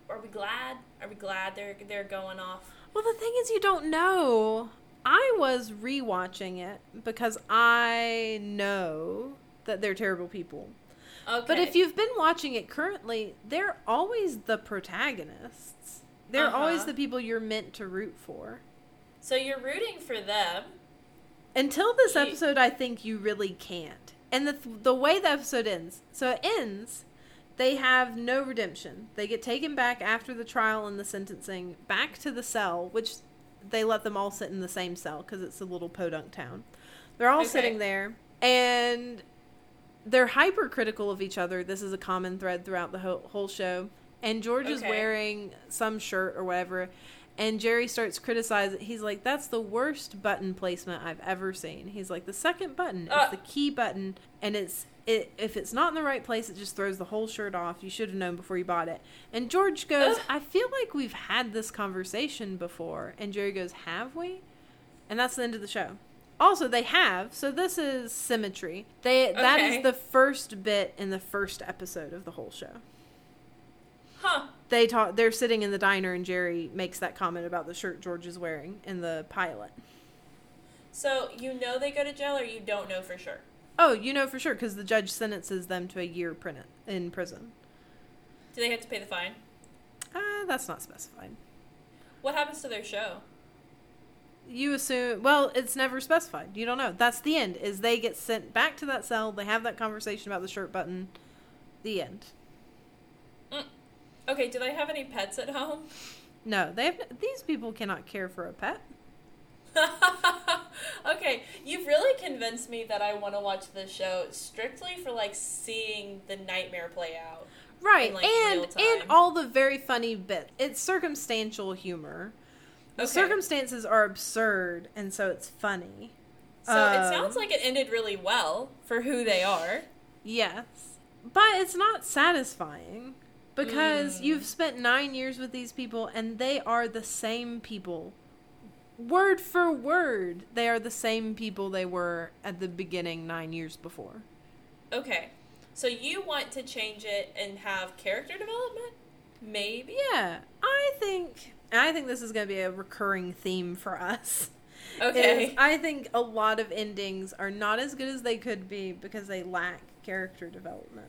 are we glad? Are we glad they're they're going off? Well the thing is you don't know. I was rewatching it because I know that they're terrible people. Okay. But if you've been watching it currently, they're always the protagonists. They're uh-huh. always the people you're meant to root for. So you're rooting for them. Until this episode, I think you really can't. And the the way the episode ends, so it ends, they have no redemption. They get taken back after the trial and the sentencing back to the cell, which they let them all sit in the same cell because it's a little podunk town. They're all okay. sitting there, and they're hypercritical of each other. This is a common thread throughout the whole, whole show. And George okay. is wearing some shirt or whatever, and Jerry starts criticizing. He's like, "That's the worst button placement I've ever seen." He's like, "The second button uh. is the key button, and it's it if it's not in the right place, it just throws the whole shirt off. You should have known before you bought it." And George goes, "I feel like we've had this conversation before." And Jerry goes, "Have we?" And that's the end of the show. Also, they have. So this is symmetry. They okay. that is the first bit in the first episode of the whole show. Huh. They talk. They're sitting in the diner, and Jerry makes that comment about the shirt George is wearing in the pilot. So you know they go to jail, or you don't know for sure. Oh, you know for sure because the judge sentences them to a year in prison. Do they have to pay the fine? Uh, that's not specified. What happens to their show? You assume. Well, it's never specified. You don't know. That's the end. Is they get sent back to that cell. They have that conversation about the shirt button. The end. Okay, do they have any pets at home? No, they have. These people cannot care for a pet. (laughs) okay, you've really convinced me that I want to watch this show strictly for like seeing the nightmare play out. Right, in, like, and and all the very funny bits. It's circumstantial humor. The okay. circumstances are absurd, and so it's funny. So um, it sounds like it ended really well for who they are. Yes, but it's not satisfying because mm. you've spent nine years with these people and they are the same people. Word for word they are the same people they were at the beginning nine years before. Okay. So you want to change it and have character development? Maybe. Yeah. I think i think this is going to be a recurring theme for us. (laughs) Okay. I think a lot of endings are not as good as they could be because they lack character development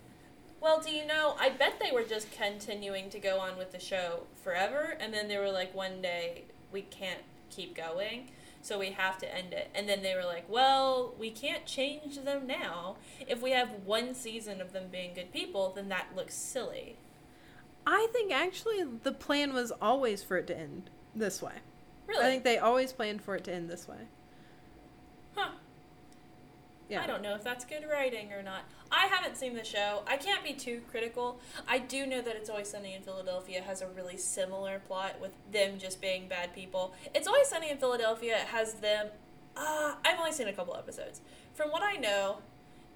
well, do you know? I bet they were just continuing to go on with the show forever, and then they were like, one day we can't keep going, so we have to end it. And then they were like, well, we can't change them now. If we have one season of them being good people, then that looks silly. I think actually the plan was always for it to end this way. Really? I think they always planned for it to end this way. Yeah. I don't know if that's good writing or not. I haven't seen the show. I can't be too critical. I do know that It's Always Sunny in Philadelphia has a really similar plot with them just being bad people. It's Always Sunny in Philadelphia has them. Uh, I've only seen a couple episodes. From what I know,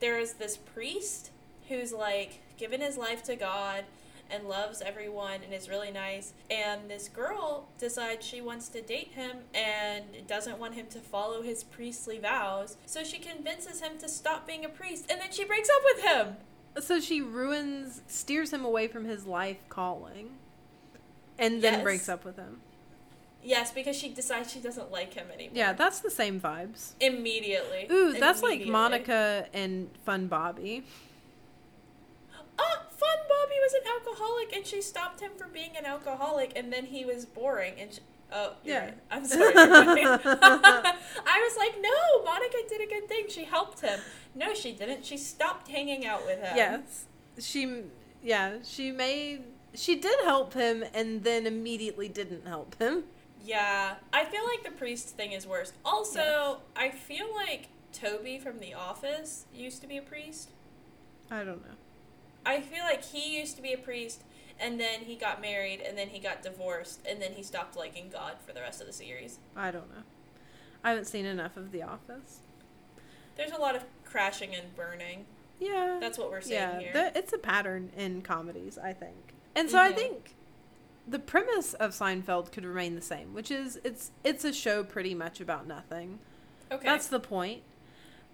there is this priest who's like given his life to God and loves everyone and is really nice. And this girl decides she wants to date him and doesn't want him to follow his priestly vows. So she convinces him to stop being a priest and then she breaks up with him. So she ruins, steers him away from his life calling and then yes. breaks up with him. Yes, because she decides she doesn't like him anymore. Yeah, that's the same vibes. Immediately. Ooh, that's Immediately. like Monica and Fun Bobby. Oh, Fun Bobby was an alcoholic, and she stopped him from being an alcoholic, and then he was boring. And she, oh, yeah, right. I'm (laughs) sorry. (laughs) I was like, no, Monica did a good thing. She helped him. No, she didn't. She stopped hanging out with him. Yes, she. Yeah, she made. She did help him, and then immediately didn't help him. Yeah, I feel like the priest thing is worse. Also, yes. I feel like Toby from The Office used to be a priest. I don't know. I feel like he used to be a priest, and then he got married, and then he got divorced, and then he stopped liking God for the rest of the series. I don't know. I haven't seen enough of The Office. There's a lot of crashing and burning. Yeah. That's what we're seeing yeah, here. The, it's a pattern in comedies, I think. And so mm-hmm. I think the premise of Seinfeld could remain the same, which is it's it's a show pretty much about nothing. Okay. That's the point.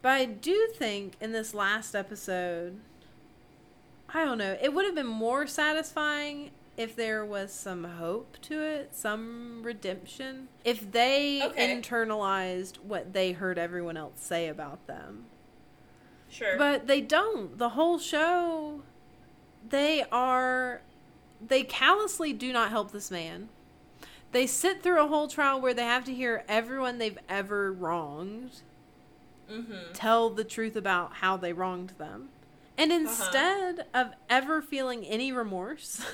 But I do think in this last episode I don't know, it would have been more satisfying if there was some hope to it, some redemption. If they okay. internalized what they heard everyone else say about them. Sure. But they don't. The whole show they are they callously do not help this man. They sit through a whole trial where they have to hear everyone they've ever wronged mm-hmm. tell the truth about how they wronged them. And uh-huh. instead uh-huh. of ever feeling any remorse,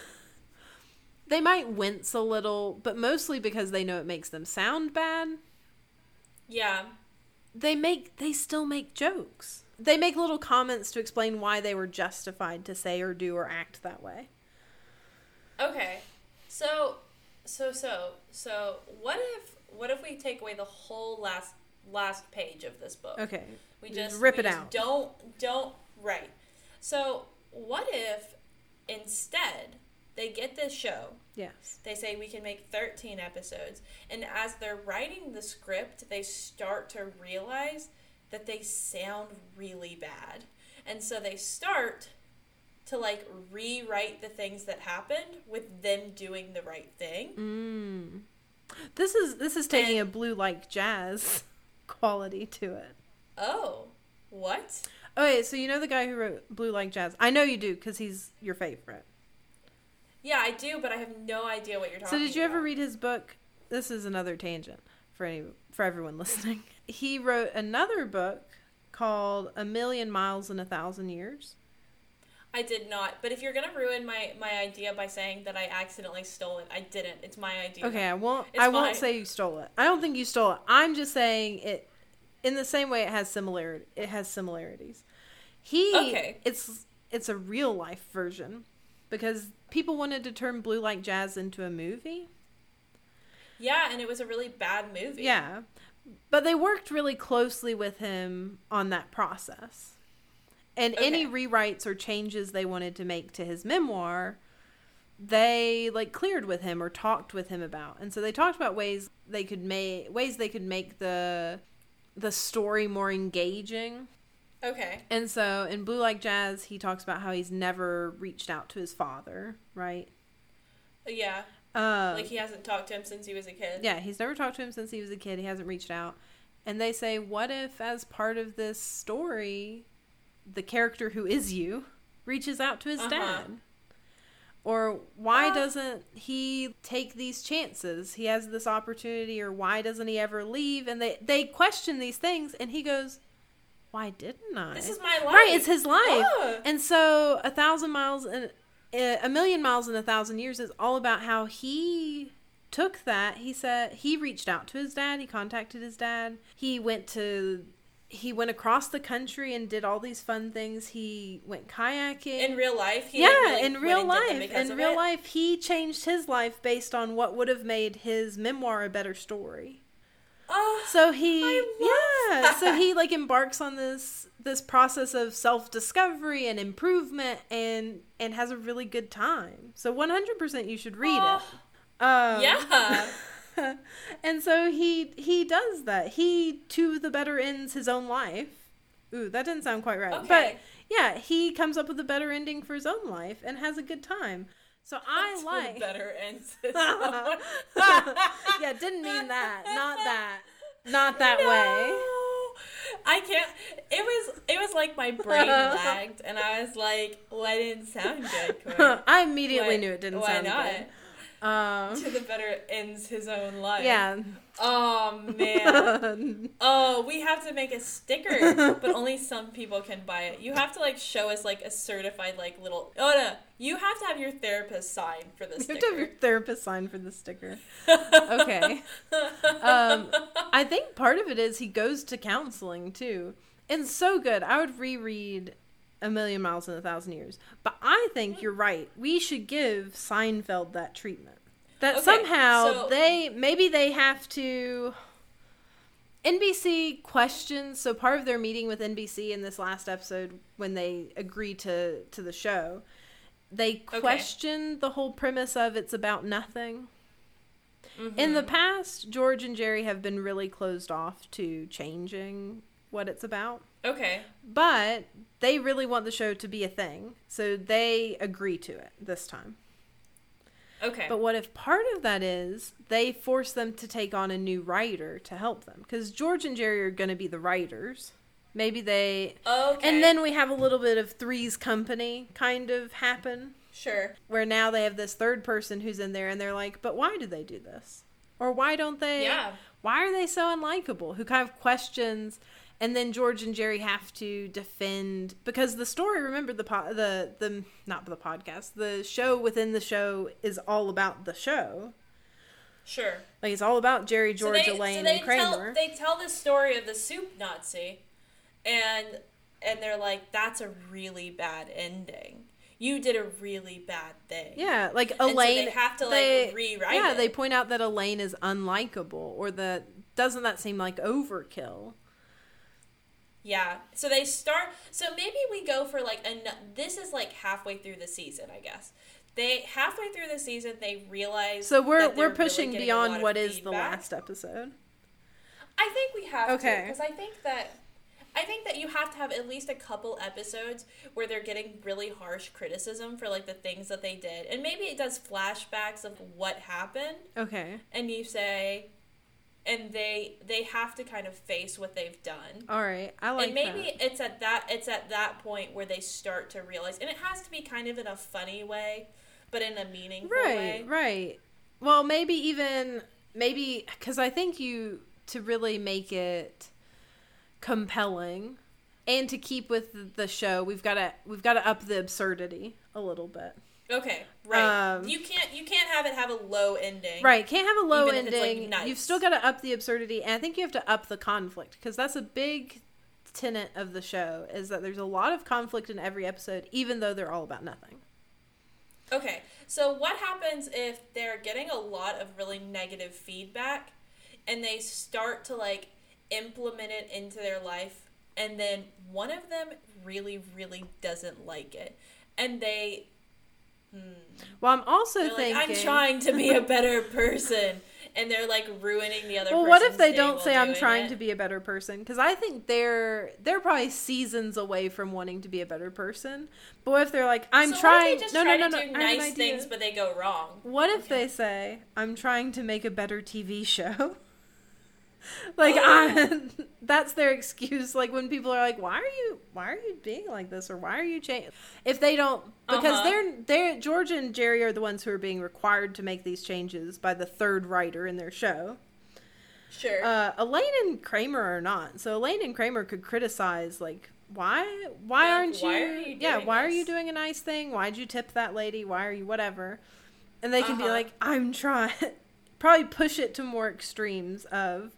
(laughs) they might wince a little, but mostly because they know it makes them sound bad. Yeah. They make they still make jokes. They make little comments to explain why they were justified to say or do or act that way. Okay. So so so so what if what if we take away the whole last last page of this book? Okay. We just, just rip we it just out. Don't don't right. So what if instead they get this show? Yes. They say we can make 13 episodes and as they're writing the script, they start to realize that they sound really bad. And so they start to like rewrite the things that happened with them doing the right thing. Mm. This is this is taking and, a blue like jazz (laughs) quality to it. Oh, what? Okay, so you know the guy who wrote Blue Like Jazz. I know you do because he's your favorite. Yeah, I do, but I have no idea what you're talking. So did you about. ever read his book? This is another tangent for any for everyone listening. (laughs) He wrote another book called A Million Miles in a Thousand Years. I did not. But if you're gonna ruin my my idea by saying that I accidentally stole it, I didn't. It's my idea. Okay, I won't. It's I won't say you stole it. I don't think you stole it. I'm just saying it. In the same way, it has similarity. It has similarities. He. Okay. It's it's a real life version, because people wanted to turn Blue Like Jazz into a movie. Yeah, and it was a really bad movie. Yeah, but they worked really closely with him on that process. And okay. any rewrites or changes they wanted to make to his memoir, they like cleared with him or talked with him about. And so they talked about ways they could make ways they could make the the story more engaging. Okay. And so in Blue Like Jazz, he talks about how he's never reached out to his father, right? Yeah. Um, like he hasn't talked to him since he was a kid. Yeah, he's never talked to him since he was a kid. He hasn't reached out. And they say, what if, as part of this story, the character who is you reaches out to his uh-huh. dad. Or why uh, doesn't he take these chances? He has this opportunity, or why doesn't he ever leave? And they they question these things, and he goes, "Why didn't I? This is my life. Right, it's his life." And so, a thousand miles and eh, a million miles in a thousand years is all about how he took that. He said he reached out to his dad. He contacted his dad. He went to he went across the country and did all these fun things. He went kayaking in real life. yeah, really in real life, in real it. life, he changed his life based on what would have made his memoir a better story. Oh, so he, yeah, that. so he like embarks on this this process of self discovery and improvement, and and has a really good time. So one hundred percent, you should read oh, it. Um, yeah. (laughs) and so he he does that. He to the better ends his own life. Ooh, that didn't sound quite right. Okay. But yeah, he comes up with a better ending for his own life and has a good time. So (laughs) I like better ends. (laughs) (laughs) yeah, didn't mean that. Not that. Not that no. way. I can't. It was. It was like my brain lagged, and I was like, "Well, I didn't sound good." I immediately why, knew it didn't sound not? good. Um, to the better ends his own life. Yeah. Oh man. (laughs) oh, we have to make a sticker, but only some people can buy it. You have to like show us like a certified like little. Oh no, you have to have your therapist sign for the sticker. You have to have your therapist sign for the sticker. (laughs) okay. Um, I think part of it is he goes to counseling too, and so good. I would reread a million miles in a thousand years. But I think you're right. We should give Seinfeld that treatment. That okay, somehow so... they maybe they have to NBC questions so part of their meeting with NBC in this last episode when they agreed to to the show they question okay. the whole premise of it's about nothing. Mm-hmm. In the past, George and Jerry have been really closed off to changing what it's about. Okay. But they really want the show to be a thing, so they agree to it this time. Okay. But what if part of that is they force them to take on a new writer to help them? Because George and Jerry are going to be the writers. Maybe they. Okay. And then we have a little bit of Three's Company kind of happen. Sure. Where now they have this third person who's in there and they're like, but why do they do this? Or why don't they? Yeah. Why are they so unlikable? Who kind of questions and then George and Jerry have to defend because the story. Remember the po- the the not the podcast. The show within the show is all about the show. Sure. Like it's all about Jerry, George, so they, Elaine, so and Kramer. Tell, they tell the story of the soup Nazi, and and they're like, "That's a really bad ending." you did a really bad thing. Yeah, like Elaine. So they have to they, like rewrite. It. Yeah, it. they point out that Elaine is unlikable, or that doesn't that seem like overkill? Yeah. So they start. So maybe we go for like a. This is like halfway through the season, I guess. They halfway through the season they realize. So we're we're pushing really beyond what is the last episode. I think we have okay. to because I think that I think that you have to have at least a couple episodes where they're getting really harsh criticism for like the things that they did. And maybe it does flashbacks of what happened. Okay. And you say, and they they have to kind of face what they've done. All right, I like. That. And maybe that. it's at that it's at that point where they start to realize, and it has to be kind of in a funny way, but in a meaningful right, way. Right, right. Well, maybe even maybe because I think you to really make it compelling and to keep with the show, we've got to we've got to up the absurdity a little bit. Okay, right. Um, you can't you can't have it have a low ending. Right, can't have a low ending. Like nice. You've still got to up the absurdity, and I think you have to up the conflict because that's a big tenet of the show is that there's a lot of conflict in every episode, even though they're all about nothing. Okay, so what happens if they're getting a lot of really negative feedback, and they start to like implement it into their life, and then one of them really really doesn't like it, and they. Hmm. Well, I'm also they're thinking like, I'm trying to be a (laughs) better person, and they're like ruining the other. Well, what if they don't say I'm trying it? to be a better person? Because I think they're they're probably seasons away from wanting to be a better person. But what if they're like I'm so trying? no, no, no, no, do nice things, but they go wrong. What if okay. they say I'm trying to make a better TV show? (laughs) (laughs) like I, (laughs) that's their excuse like when people are like why are you why are you being like this or why are you changing if they don't because uh-huh. they're they're george and jerry are the ones who are being required to make these changes by the third writer in their show sure uh, elaine and kramer are not so elaine and kramer could criticize like why why like, aren't why you, you yeah why this? are you doing a nice thing why'd you tip that lady why are you whatever and they can uh-huh. be like i'm trying (laughs) probably push it to more extremes of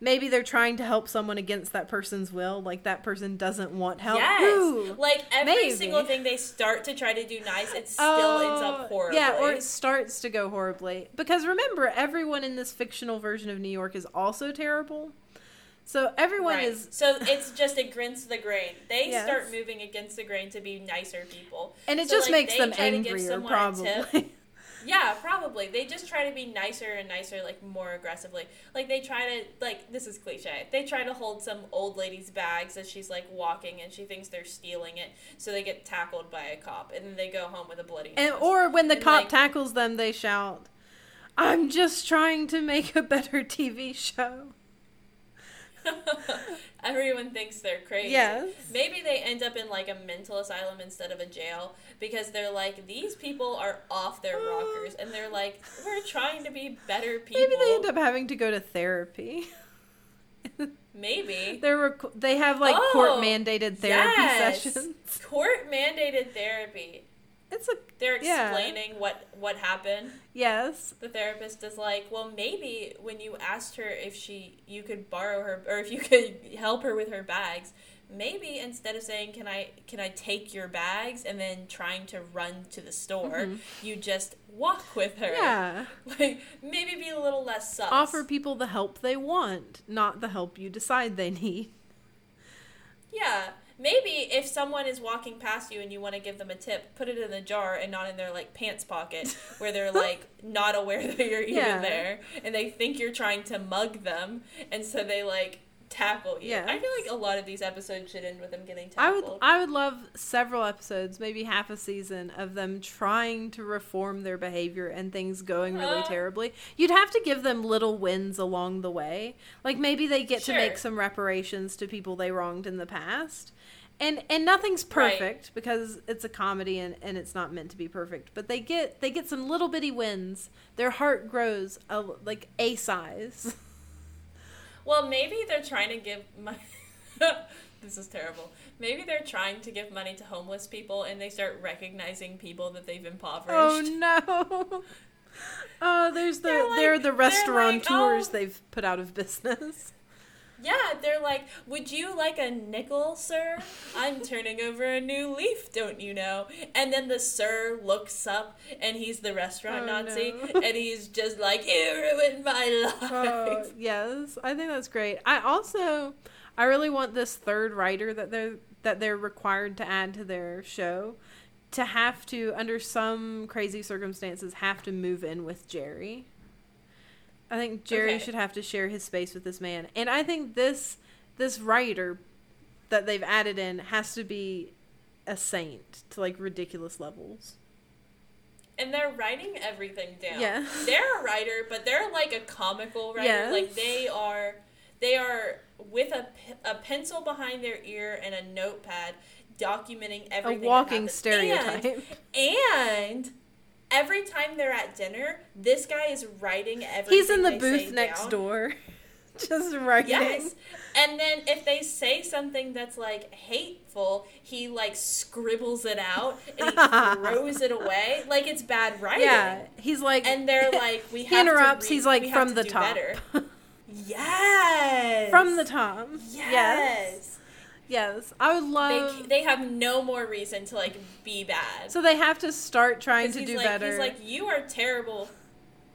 maybe they're trying to help someone against that person's will like that person doesn't want help yes Ooh, like every maybe. single thing they start to try to do nice it oh, still oh, ends up horribly yeah or it starts to go horribly because remember everyone in this fictional version of new york is also terrible so everyone right. is so it's just against the grain. They (laughs) yes. start moving against the grain to be nicer people, and it so, just like, makes them angrier, probably. (laughs) Yeah, probably. They just try to be nicer and nicer, like more aggressively. Like they try to, like this is cliche. They try to hold some old lady's bags as she's like walking, and she thinks they're stealing it, so they get tackled by a cop, and then they go home with a bloody. And or when the and cop like, tackles them, they shout, "I'm just trying to make a better TV show." (laughs) everyone thinks they're crazy. Yes. Maybe they end up in like a mental asylum instead of a jail because they're like these people are off their (gasps) rockers and they're like we're trying to be better people. Maybe they end up having to go to therapy. (laughs) Maybe they're rec- they have like oh, court mandated therapy yes. sessions. Court mandated therapy. It's a they're explaining yeah. what what happened. Yes. The therapist is like, "Well, maybe when you asked her if she you could borrow her or if you could help her with her bags, maybe instead of saying can i can i take your bags and then trying to run to the store mm-hmm. you just walk with her yeah (laughs) like maybe be a little less sus. offer people the help they want not the help you decide they need yeah maybe if someone is walking past you and you want to give them a tip put it in the jar and not in their like pants pocket (laughs) where they're like not aware that you're even yeah. there and they think you're trying to mug them and so they like tackle you. Yeah. I feel like a lot of these episodes should end with them getting tackled. I would I would love several episodes, maybe half a season of them trying to reform their behavior and things going really uh, terribly. You'd have to give them little wins along the way. Like maybe they get sure. to make some reparations to people they wronged in the past. And and nothing's perfect right. because it's a comedy and, and it's not meant to be perfect. But they get they get some little bitty wins. Their heart grows a, like a size. (laughs) Well, maybe they're trying to give money. (laughs) this is terrible. Maybe they're trying to give money to homeless people and they start recognizing people that they've oh, impoverished. Oh no. (laughs) Oh, there's the they're, like, they're the restaurateurs like, oh. they've put out of business. Yeah, they're like, "Would you like a nickel, sir? I'm turning over a new leaf, don't you know?" And then the sir looks up, and he's the restaurant oh, Nazi, no. (laughs) and he's just like, "You ruined my oh, life." Oh, yes, I think that's great. I also, I really want this third writer that they're that they're required to add to their show to have to, under some crazy circumstances, have to move in with Jerry. I think Jerry okay. should have to share his space with this man. And I think this this writer that they've added in has to be a saint to like ridiculous levels. And they're writing everything down. Yeah. (laughs) They're a writer, but they're like a comical writer. Yes. Like they are they are with a, a pencil behind their ear and a notepad documenting everything. A walking stereotype. And, and every time they're at dinner, this guy is writing everything. He's in the booth next down. door, (laughs) just writing. Yes, and then if they say something that's like hateful, he like scribbles it out and he throws it away (laughs) like it's bad writing. Yeah, he's like, and they're (laughs) like, we he interrupts. He's like from the top. yes, from the top. Yes. yes. Yes, I would love. They, they have no more reason to like be bad. So they have to start trying to do like, better. He's like, you are terrible.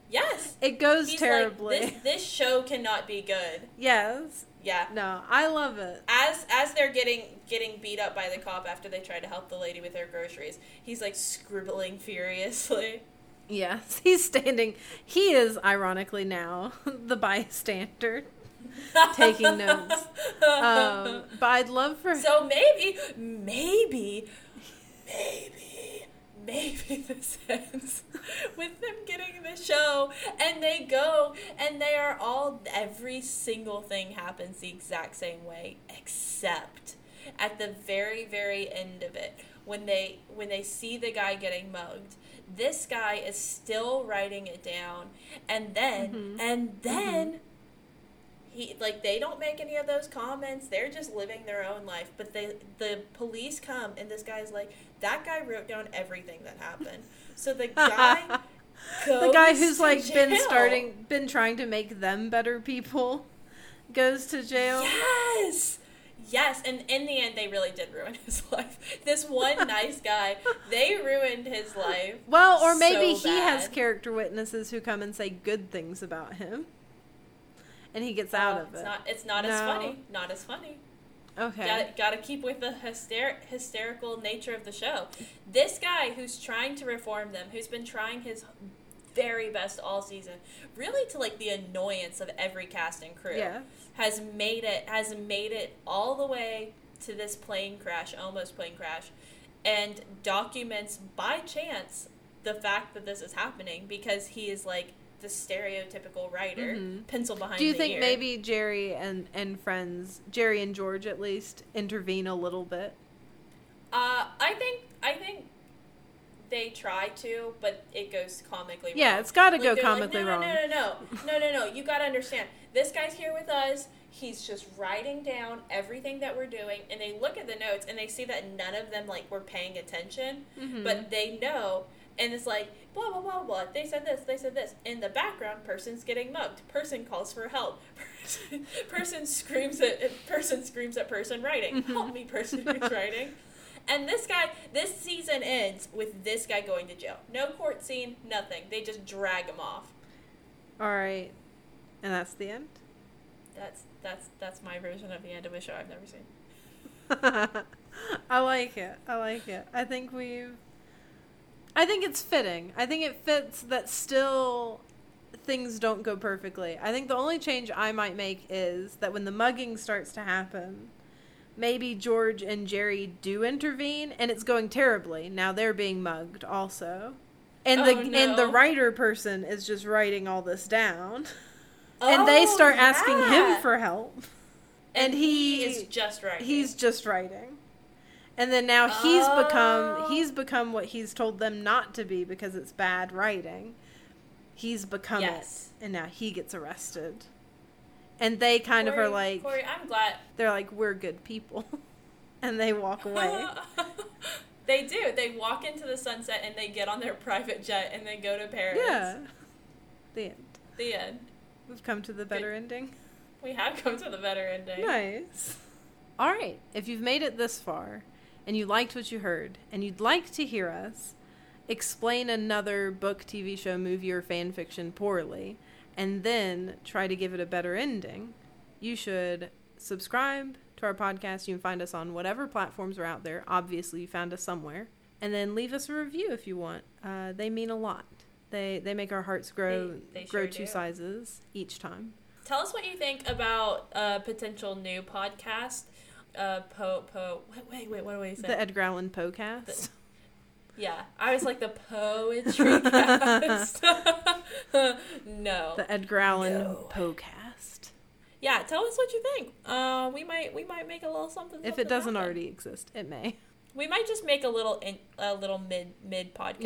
Yes, it goes he's terribly. Like, this, (laughs) this show cannot be good. Yes. Yeah. No, I love it. As as they're getting getting beat up by the cop after they try to help the lady with her groceries, he's like scribbling furiously. Yes, (laughs) he's standing. He is ironically now (laughs) the bystander (laughs) taking notes. Um, but I'd love for so maybe, maybe, maybe, maybe (laughs) this ends with them getting the show, and they go, and they are all every single thing happens the exact same way, except at the very very end of it when they when they see the guy getting mugged this guy is still writing it down and then mm-hmm. and then mm-hmm he like they don't make any of those comments. They're just living their own life. But they the police come and this guy's like, that guy wrote down everything that happened. So the (laughs) guy the guy who's like jail. been starting been trying to make them better people goes to jail. Yes. Yes, and in the end, they really did ruin his (laughs) life. This one nice guy, they ruined his life. Well, or maybe so he has character witnesses who come and say good things about him and he gets uh, out of it. It's not. It's not no. as funny. Not as funny. Okay. Got got to keep with the hyster- hysterical nature of the show. This guy who's trying to reform them, who's been trying his very best all season, really to like the annoyance of every cast and crew, yeah. has made it has made it all the way to this plane crash, almost plane crash, and documents by chance the fact that this is happening because he is like the stereotypical writer, mm-hmm. pencil behind. Do you think ear. maybe Jerry and and friends, Jerry and George at least, intervene a little bit? Uh, I think I think they try to, but it goes comically. Wrong. Yeah, wrong. it's got to like, go comically like, no, wrong. No, no, no, no, no, no, no. You got to understand. This guy's here with us. He's just writing down everything that we're doing, and they look at the notes and they see that none of them like were paying attention, mm-hmm. but they know. And it's like blah blah blah blah. They said this. They said this. In the background, person's getting mugged. Person calls for help. Person, (laughs) person screams at (laughs) person screams at person writing. Mm-hmm. Help me, person who's (laughs) writing. And this guy, this season ends with this guy going to jail. No court scene, nothing. They just drag him off. All right, and that's the end. That's that's that's my version of the end of a show I've never seen. I like it. I like it. I think we've. I think it's fitting. I think it fits that still things don't go perfectly. I think the only change I might make is that when the mugging starts to happen, maybe George and Jerry do intervene and it's going terribly. Now they're being mugged also. And the oh, no. and the writer person is just writing all this down. Oh, and they oh, start yeah. asking him for help. And, and he, he, is just writing. He's just writing. And then now he's oh. become he's become what he's told them not to be because it's bad writing. He's become yes. it. And now he gets arrested and they kind Corey, of are like, Corey, I'm glad they're like, we're good people, (laughs) and they walk (laughs) away. they do. They walk into the sunset and they get on their (laughs) private jet and they go to Paris. Yeah. The end. The end. We've come to the better Good. ending. We have come to the better ending. Nice. All right. If you've made it this far and you liked what you heard and you'd like to hear us explain another book, TV show, movie, or fan fiction poorly, and then try to give it a better ending, you should subscribe to our podcast. You can find us on whatever platforms are out there. Obviously, you found us somewhere. And then leave us a review if you want. Uh, they mean a lot. They they make our hearts grow they, they grow sure two do. sizes each time. Tell us what you think about a potential new podcast. Uh, po po. Wait wait. What do we say? The Edgar Allan Podcast. The, (laughs) yeah, I was like the poetry (laughs) cast. (laughs) no, the Edgar Allan no. Podcast. Yeah, tell us what you think. Uh, we might we might make a little something. If it doesn't already exist, it may. We might just make a little in, a little mid mid podcast.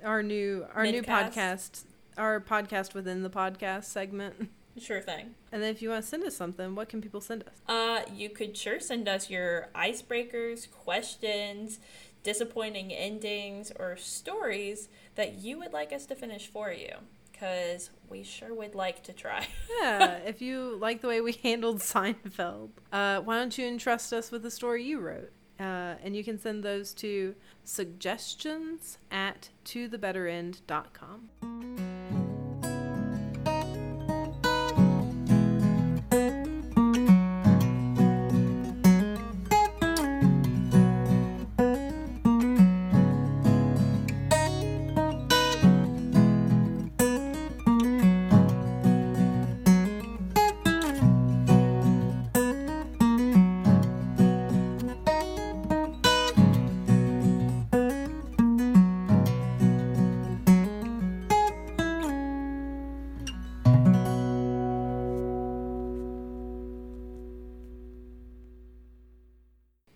Yeah, our new our Mid-cast. new podcast, our podcast within the podcast segment. Sure thing. And then if you want to send us something, what can people send us? Uh, you could sure send us your icebreakers, questions, disappointing endings, or stories that you would like us to finish for you. Because we sure would like to try. (laughs) yeah, if you like the way we (laughs) handled Seinfeld, uh, why don't you entrust us with the story you wrote? Uh, and you can send those to suggestions at tothebetterend.com.